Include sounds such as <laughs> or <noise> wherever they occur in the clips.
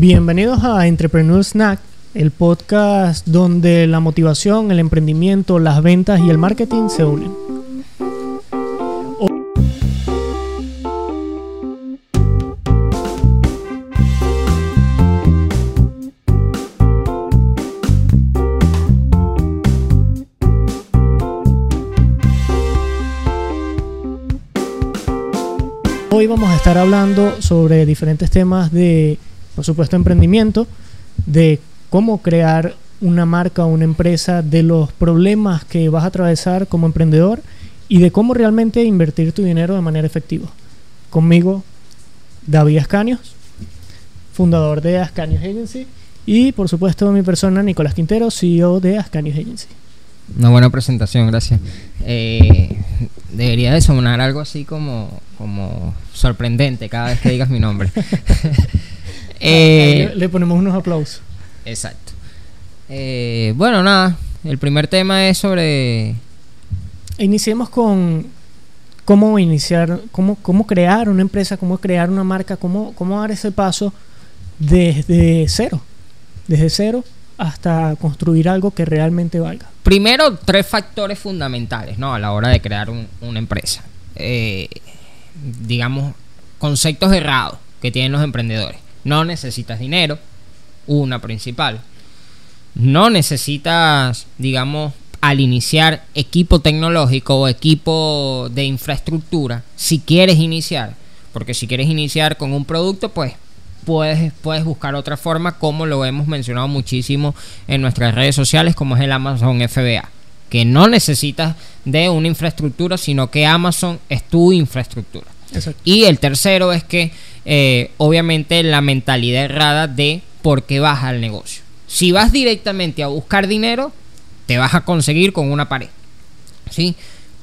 Bienvenidos a Entrepreneur Snack, el podcast donde la motivación, el emprendimiento, las ventas y el marketing se unen. Hoy vamos a estar hablando sobre diferentes temas de, por supuesto, emprendimiento, de cómo crear una marca o una empresa, de los problemas que vas a atravesar como emprendedor y de cómo realmente invertir tu dinero de manera efectiva. Conmigo, David Ascanios, fundador de Ascanios Agency, y por supuesto mi persona, Nicolás Quintero, CEO de Ascanios Agency. Una buena presentación, gracias. Eh, debería de sonar algo así como, como sorprendente cada vez que digas mi nombre. <laughs> Eh, le, le ponemos unos aplausos. exacto. Eh, bueno, nada. El primer tema es sobre. Iniciemos con cómo iniciar, cómo, cómo crear una empresa, cómo crear una marca, cómo, cómo dar ese paso desde cero. Desde cero hasta construir algo que realmente valga. Primero, tres factores fundamentales ¿no? a la hora de crear un- una empresa. Eh, digamos, conceptos errados que tienen los emprendedores. No necesitas dinero, una principal. No necesitas, digamos, al iniciar equipo tecnológico o equipo de infraestructura, si quieres iniciar. Porque si quieres iniciar con un producto, pues puedes, puedes buscar otra forma, como lo hemos mencionado muchísimo en nuestras redes sociales, como es el Amazon FBA. Que no necesitas de una infraestructura, sino que Amazon es tu infraestructura. Exacto. Y el tercero es que, eh, obviamente, la mentalidad errada de por qué vas al negocio. Si vas directamente a buscar dinero, te vas a conseguir con una pared. ¿Sí?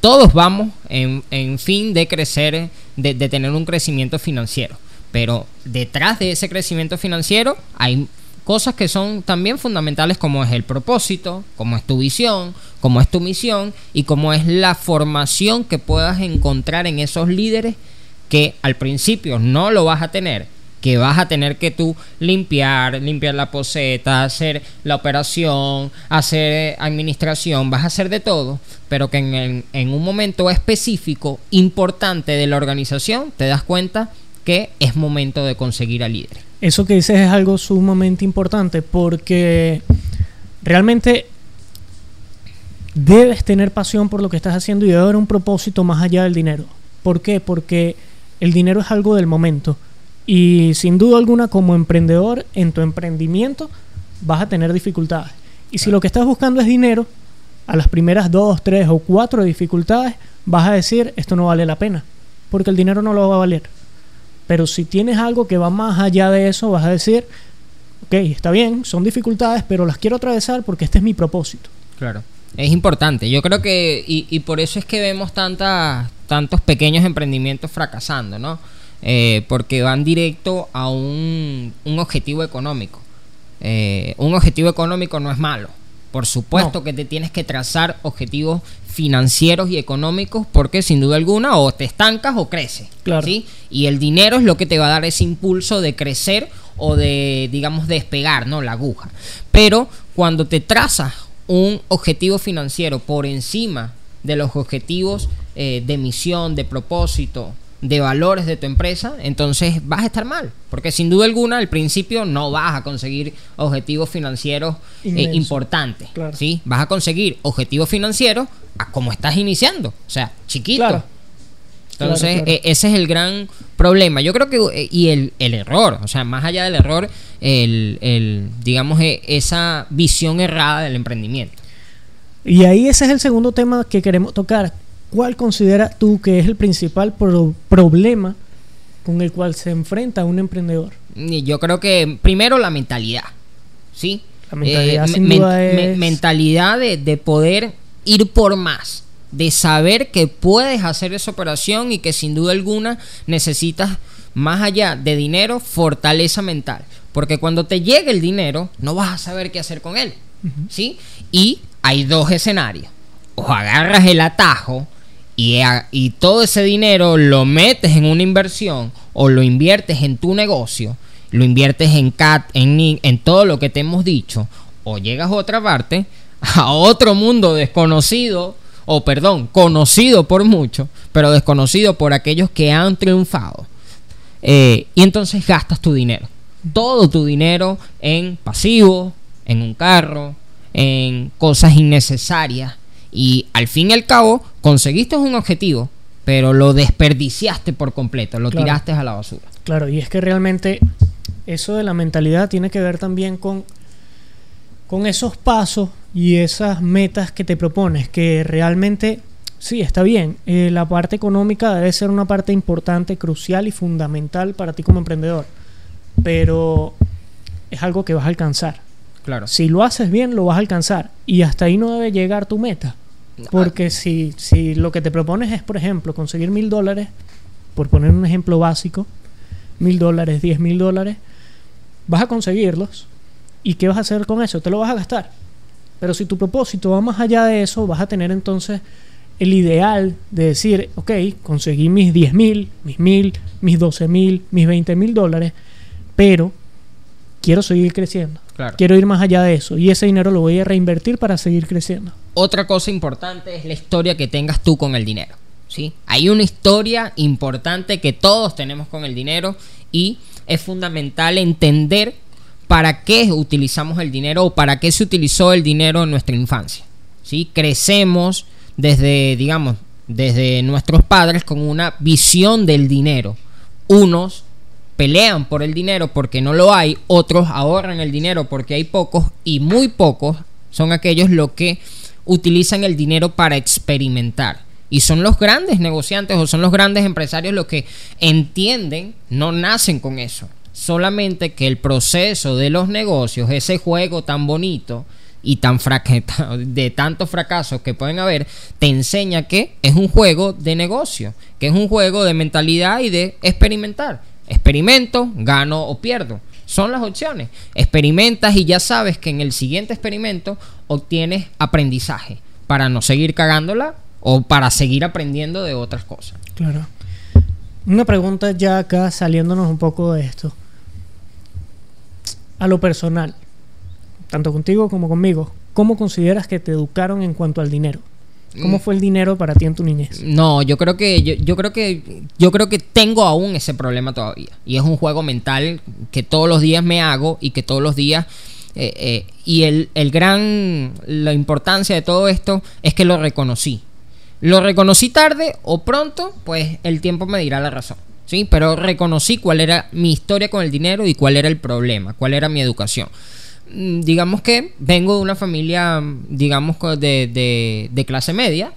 Todos vamos en, en fin de crecer, de, de tener un crecimiento financiero. Pero detrás de ese crecimiento financiero hay cosas que son también fundamentales como es el propósito, como es tu visión, como es tu misión y como es la formación que puedas encontrar en esos líderes que al principio no lo vas a tener, que vas a tener que tú limpiar, limpiar la poseta, hacer la operación, hacer administración, vas a hacer de todo, pero que en, un momento específico, importante de la organización, te das cuenta que es momento de conseguir a líderes. Eso que dices es algo sumamente importante porque realmente debes tener pasión por lo que estás haciendo y debe haber un propósito más allá del dinero. ¿Por qué? Porque el dinero es algo del momento y sin duda alguna como emprendedor en tu emprendimiento vas a tener dificultades. Y si lo que estás buscando es dinero, a las primeras dos, tres o cuatro dificultades vas a decir esto no vale la pena porque el dinero no lo va a valer. Pero si tienes algo que va más allá de eso, vas a decir, ok, está bien, son dificultades, pero las quiero atravesar porque este es mi propósito. Claro. Es importante. Yo creo que, y, y por eso es que vemos tantas, tantos pequeños emprendimientos fracasando, ¿no? Eh, porque van directo a un, un objetivo económico. Eh, un objetivo económico no es malo. Por supuesto No. que te tienes que trazar objetivos financieros y económicos porque sin duda alguna o te estancas o creces. Claro. ¿sí? Y el dinero es lo que te va a dar ese impulso de crecer o de, digamos, despegar, ¿no? La aguja. Pero cuando te trazas un objetivo financiero por encima de los objetivos eh, de misión, de propósito, de valores de tu empresa, entonces vas a estar mal. Porque sin duda alguna al principio no vas a conseguir objetivos financieros eh, importantes. Claro. ¿sí? Vas a conseguir objetivos financieros a como estás iniciando. O sea, chiquito. Claro. Entonces, Claro, eh, ese es el gran problema. Yo creo que, eh, y el, el error, o sea, más allá del error, el, el, digamos, eh, esa visión errada del emprendimiento. Y ahí ese es el segundo tema que queremos tocar. ¿Cuál consideras tú que es el principal pro- problema con el cual se enfrenta un emprendedor? Yo creo que, primero, la mentalidad, ¿sí? La mentalidad, me- sin men- duda, me- es- mentalidad de, de poder ir por más, de saber que puedes hacer esa operación y que sin duda alguna necesitas, más allá de dinero, fortaleza mental. Porque cuando te llegue el dinero, no vas a saber qué hacer con él, ¿sí? Y hay dos escenarios. O agarras el atajo y, todo ese dinero lo metes en una inversión o lo inviertes en tu negocio lo inviertes en CAT, en en todo lo que te hemos dicho, o llegas a otra parte, a otro mundo desconocido, o perdón, conocido por muchos, pero desconocido por aquellos que han triunfado. Eh, y entonces gastas tu dinero. Todo tu dinero en pasivos, en un carro, en cosas innecesarias. Y al fin y al cabo conseguiste un objetivo, pero lo desperdiciaste por completo, lo tiraste a la basura. Claro, y es que realmente eso de la mentalidad tiene que ver también con, con esos pasos y esas metas que te propones, que realmente, sí, está bien, eh, la parte económica debe ser una parte importante, crucial y fundamental para ti como emprendedor, pero es algo que vas a alcanzar. Claro. Si lo haces bien, lo vas a alcanzar. Y hasta ahí no debe llegar tu meta. Porque si, si lo que te propones es, por ejemplo, conseguir mil dólares, por poner un ejemplo básico, mil dólares, diez mil dólares, vas a conseguirlos. ¿Y qué vas a hacer con eso? Te lo vas a gastar. Pero si tu propósito va más allá de eso, vas a tener entonces el ideal de decir, ok, conseguí mis diez mil, mis mil, mis doce mil, mis veinte mil dólares, pero quiero seguir creciendo. Quiero ir más allá de eso y ese dinero lo voy a reinvertir para seguir creciendo. Otra cosa importante es la historia que tengas tú con el dinero. ¿sí? Hay una historia importante que todos tenemos con el dinero y es fundamental entender para qué utilizamos el dinero o para qué se utilizó el dinero en nuestra infancia. ¿sí? Crecemos desde, digamos, desde nuestros padres con una visión del dinero. Unos pelean por el dinero porque no lo hay, otros ahorran el dinero porque hay pocos y muy pocos son aquellos los que utilizan el dinero para experimentar. Y son los grandes negociantes o son los grandes empresarios los que entienden, no nacen con eso. Solamente que el proceso de los negocios, ese juego tan bonito y tan <laughs> de tantos fracasos que pueden haber, te enseña que es un juego de negocio, que es un juego de mentalidad y de experimentar. Experimento, gano o pierdo. Son las opciones. Experimentas y ya sabes que en el siguiente experimento obtienes aprendizaje para no seguir cagándola o para seguir aprendiendo de otras cosas. Claro. Una pregunta ya acá saliéndonos un poco de esto. A lo personal, tanto contigo como conmigo, ¿cómo consideras que te educaron en cuanto al dinero? ¿Cómo mm. fue el dinero para ti en tu niñez? No, yo creo que yo, creo que yo creo que tengo aún ese problema todavía y es un juego mental que todos los días me hago y que todos los días eh, eh, y el, el gran la importancia de todo esto es que lo reconocí. Lo reconocí tarde o pronto, pues el tiempo me dirá la razón. Sí, pero reconocí cuál era mi historia con el dinero y cuál era el problema, cuál era mi educación. Mm, digamos que vengo de una familia, digamos, de, de, clase media.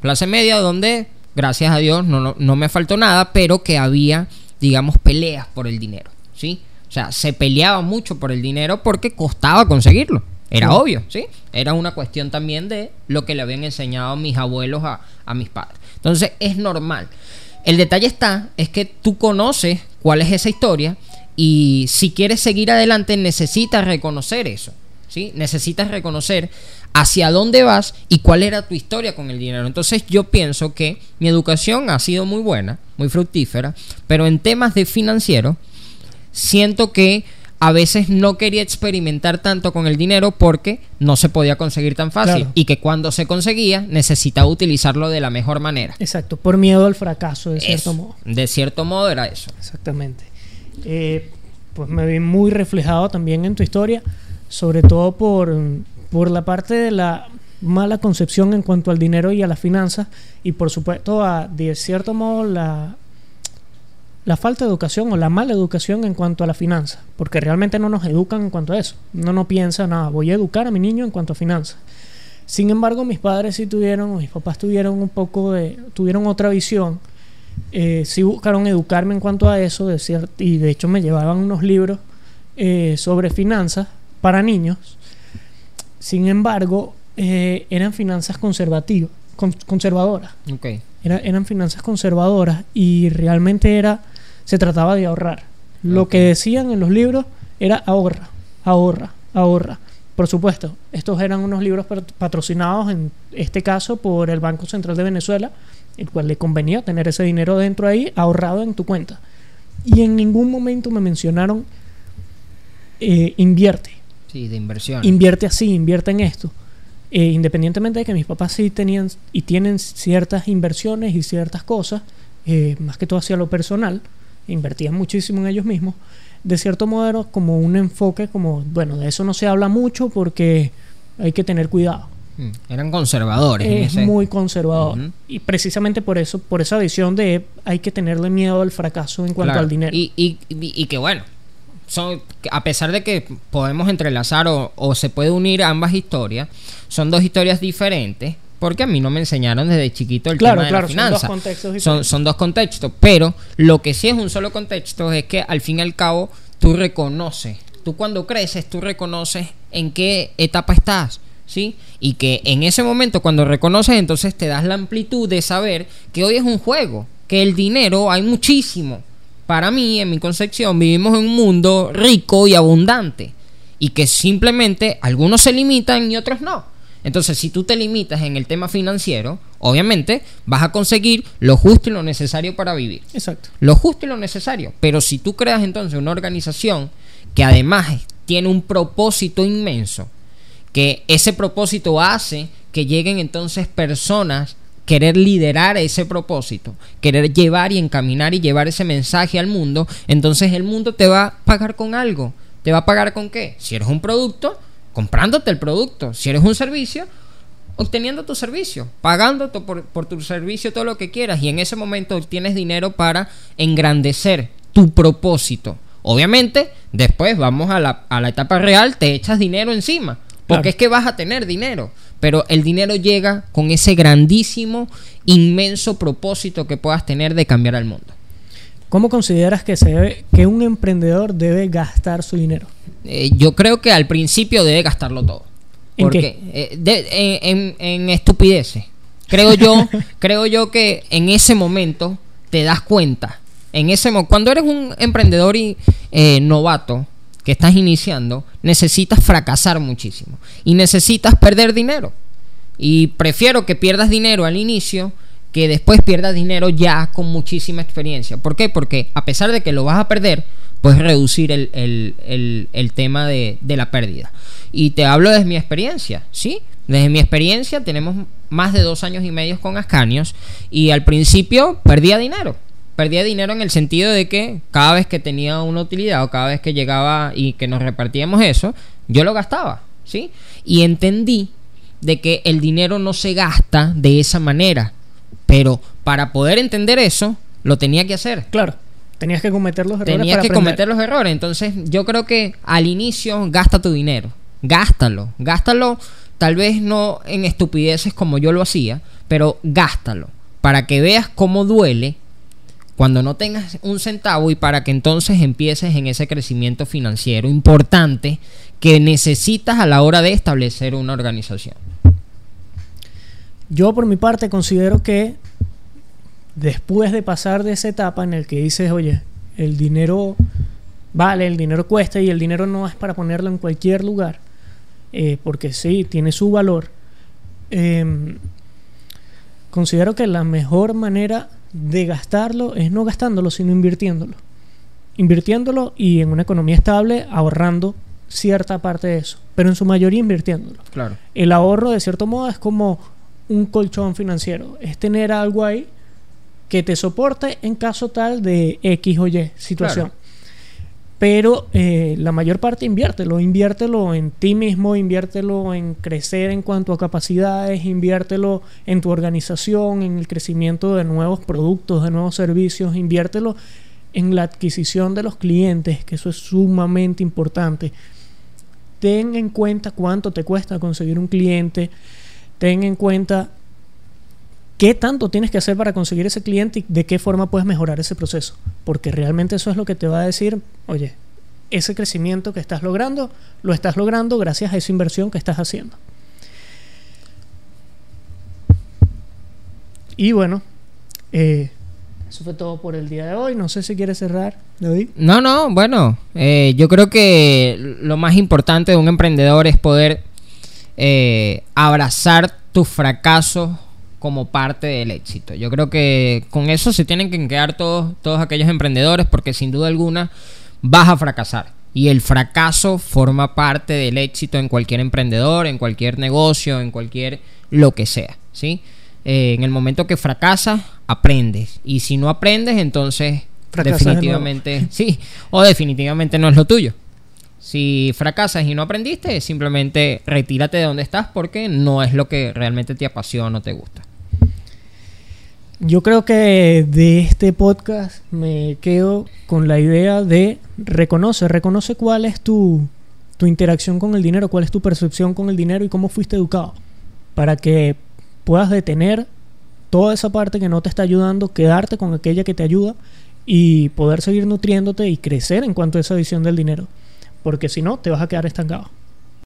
Clase media donde, gracias a Dios, no, no, me faltó nada, pero que había, digamos, peleas por el dinero. ¿Sí? O sea, se peleaba mucho por el dinero porque costaba conseguirlo. Era obvio, ¿sí? Era una cuestión también de lo que le habían enseñado mis abuelos a, a mis padres. Entonces, es normal. El detalle está, es que tú conoces cuál es esa historia y si quieres seguir adelante, necesitas reconocer eso. ¿sí? Necesitas reconocer hacia dónde vas y cuál era tu historia con el dinero. Entonces yo pienso que mi educación ha sido muy buena, muy fructífera, pero en temas de financiero, siento que a veces no quería experimentar tanto con el dinero porque no se podía conseguir tan fácil y que cuando se conseguía necesitaba utilizarlo de la mejor manera. Exacto, por miedo al fracaso, de cierto modo. De cierto modo era eso. Exactamente. Eh, pues me vi muy reflejado también en tu historia, sobre todo por, por la parte de la mala concepción en cuanto al dinero y a las finanzas y por supuesto a de cierto modo la la falta de educación o la mala educación en cuanto a la finanza, porque realmente no nos educan en cuanto a eso. No no piensa nada, voy a educar a mi niño en cuanto a finanzas. Sin embargo, mis padres sí tuvieron, mis papás tuvieron un poco de, tuvieron otra visión eh, sí buscaron educarme en cuanto a eso, de y de hecho me llevaban unos libros eh, sobre finanzas para niños. Sin embargo, eh, eran finanzas conservativas, conservadoras. eran finanzas conservadoras y realmente era, se trataba de ahorrar. Lo que decían en los libros era ahorra, ahorra, ahorra. Por supuesto, estos eran unos libros patrocinados en este caso por el Banco Central de Venezuela el cual le convenía tener ese dinero dentro ahí ahorrado en tu cuenta. Y en ningún momento me mencionaron eh, invierte. Sí, de inversión. Invierte así, invierte en esto. Eh, independientemente de que mis papás sí tenían y tienen ciertas inversiones y ciertas cosas, eh, más que todo hacia lo personal, invertían muchísimo en ellos mismos, de cierto modo como un enfoque como, bueno, de eso no se habla mucho porque hay que tener cuidado. Mm, Eran conservadores. en Es ese- muy conservador. Y precisamente por eso, por esa visión de hay que tenerle miedo al fracaso en cuanto Claro. al dinero. Y, y, y- y que bueno, son, a pesar de que podemos entrelazar o, o se puede unir ambas historias, son dos historias diferentes. Porque a mí no me enseñaron desde chiquito el Claro, tema de claro, la son dos finanza. contextos Son, son dos contextos. Pero lo que sí es un solo contexto es que al fin y al cabo tú reconoces. Tú cuando creces, tú reconoces en qué etapa estás. ¿Sí? Y que en ese momento cuando reconoces entonces te das la amplitud de saber que hoy es un juego, que el dinero hay muchísimo. Para mí, en mi concepción, vivimos en un mundo rico y abundante y que simplemente algunos se limitan y otros no. Entonces, si tú te limitas en el tema financiero, obviamente vas a conseguir lo justo y lo necesario para vivir Exacto. lo justo y lo necesario. Pero si tú creas entonces una organización que además tiene un propósito inmenso, que ese propósito hace que lleguen entonces personas querer liderar ese propósito, querer llevar y encaminar y llevar ese mensaje al mundo, entonces el mundo te va a pagar con algo. ¿Te va a pagar con qué? Si eres un producto, comprándote el producto. Si eres un servicio, obteniendo tu servicio, pagando tu- por, por tu servicio todo lo que quieras y en ese momento tienes dinero para engrandecer tu propósito. Obviamente, después vamos a la, a la etapa real, te echas dinero encima, porque Claro. es que vas a tener dinero, pero el dinero llega con ese grandísimo, inmenso propósito que puedas tener de cambiar al mundo. ¿Cómo consideras que se debe, que un emprendedor debe gastar su dinero? Eh, yo creo que al principio debe gastarlo todo. ¿En Porque qué? eh, de- en, en- estupideces. Creo yo, <laughs> creo yo que en ese momento te das cuenta. En ese cuando eres un emprendedor y eh, novato que estás iniciando, necesitas fracasar muchísimo y necesitas perder dinero. Y prefiero que pierdas dinero al inicio que después pierdas dinero ya con muchísima experiencia. ¿Por qué? Porque a pesar de que lo vas a perder, puedes reducir el, el- el- tema de, de la pérdida. Y te hablo desde mi experiencia, ¿sí? Desde mi experiencia tenemos más de dos años y medio con Ascanios y al principio perdía dinero. Perdía dinero en el sentido de que cada vez que tenía una utilidad o cada vez que llegaba y que nos repartíamos eso, yo lo gastaba, ¿sí? Y entendí de que el dinero no se gasta de esa manera. Pero para poder entender eso, lo tenía que hacer. Claro, tenías que cometer los errores. Tenías para que aprender. cometer los errores. Entonces, yo creo que al inicio gasta tu dinero. Gástalo. Gástalo, tal vez no en estupideces como yo lo hacía, pero gástalo. Para que veas cómo duele cuando no tengas un centavo y para que entonces empieces en ese crecimiento financiero importante que necesitas a la hora de establecer una organización. Yo por mi parte considero que después de pasar de esa etapa en el que dices, oye, el dinero vale, el dinero cuesta y el dinero no es para ponerlo en cualquier lugar, eh, porque sí, tiene su valor, em, considero que la mejor manera de gastarlo es no gastándolo, sino invirtiéndolo. Invirtiéndolo y en una economía estable, ahorrando cierta parte de eso, pero en su mayoría invirtiéndolo. Claro. El ahorro, de cierto modo, es como un colchón financiero. Es tener algo ahí que te soporte en caso tal de X o Y situación. Claro. Pero eh, la mayor parte inviértelo. Inviértelo en ti mismo, inviértelo en crecer en cuanto a capacidades, inviértelo en tu organización, en el crecimiento de nuevos productos, de nuevos servicios, inviértelo en la adquisición de los clientes, que eso es sumamente importante ten en cuenta cuánto te cuesta conseguir un cliente, ten en cuenta qué tanto tienes que hacer para conseguir ese cliente y de qué forma puedes mejorar ese proceso, porque realmente eso es lo que te va a decir, oye, ese crecimiento que estás logrando, lo estás logrando gracias a esa inversión que estás haciendo. Y bueno, eh, eso fue todo por el día de hoy. No sé si quieres cerrar, David. No, no, bueno, eh, yo creo que lo más importante de un emprendedor es poder eh, abrazar tus fracasos como parte del éxito. Yo creo que con eso se tienen que quedar todos, todos aquellos emprendedores porque sin duda alguna vas a fracasar. Y el fracaso forma parte del éxito en cualquier emprendedor, en cualquier negocio, en cualquier lo que sea, ¿sí? Eh, en el momento que fracasas, aprendes. Y si no aprendes, entonces Fracasas definitivamente, sí, o definitivamente no es lo tuyo. Si fracasas y no aprendiste, simplemente retírate de donde estás porque no es lo que realmente te apasiona o te gusta. Yo creo que de este podcast me quedo con la idea de reconoce, reconoce cuál es tu, tu interacción con el dinero, cuál es tu percepción con el dinero y cómo fuiste educado. Para que puedas detener toda esa parte que no te está ayudando, quedarte con aquella que te ayuda y poder seguir nutriéndote y crecer en cuanto a esa visión del dinero. Porque si no, te vas a quedar estancado.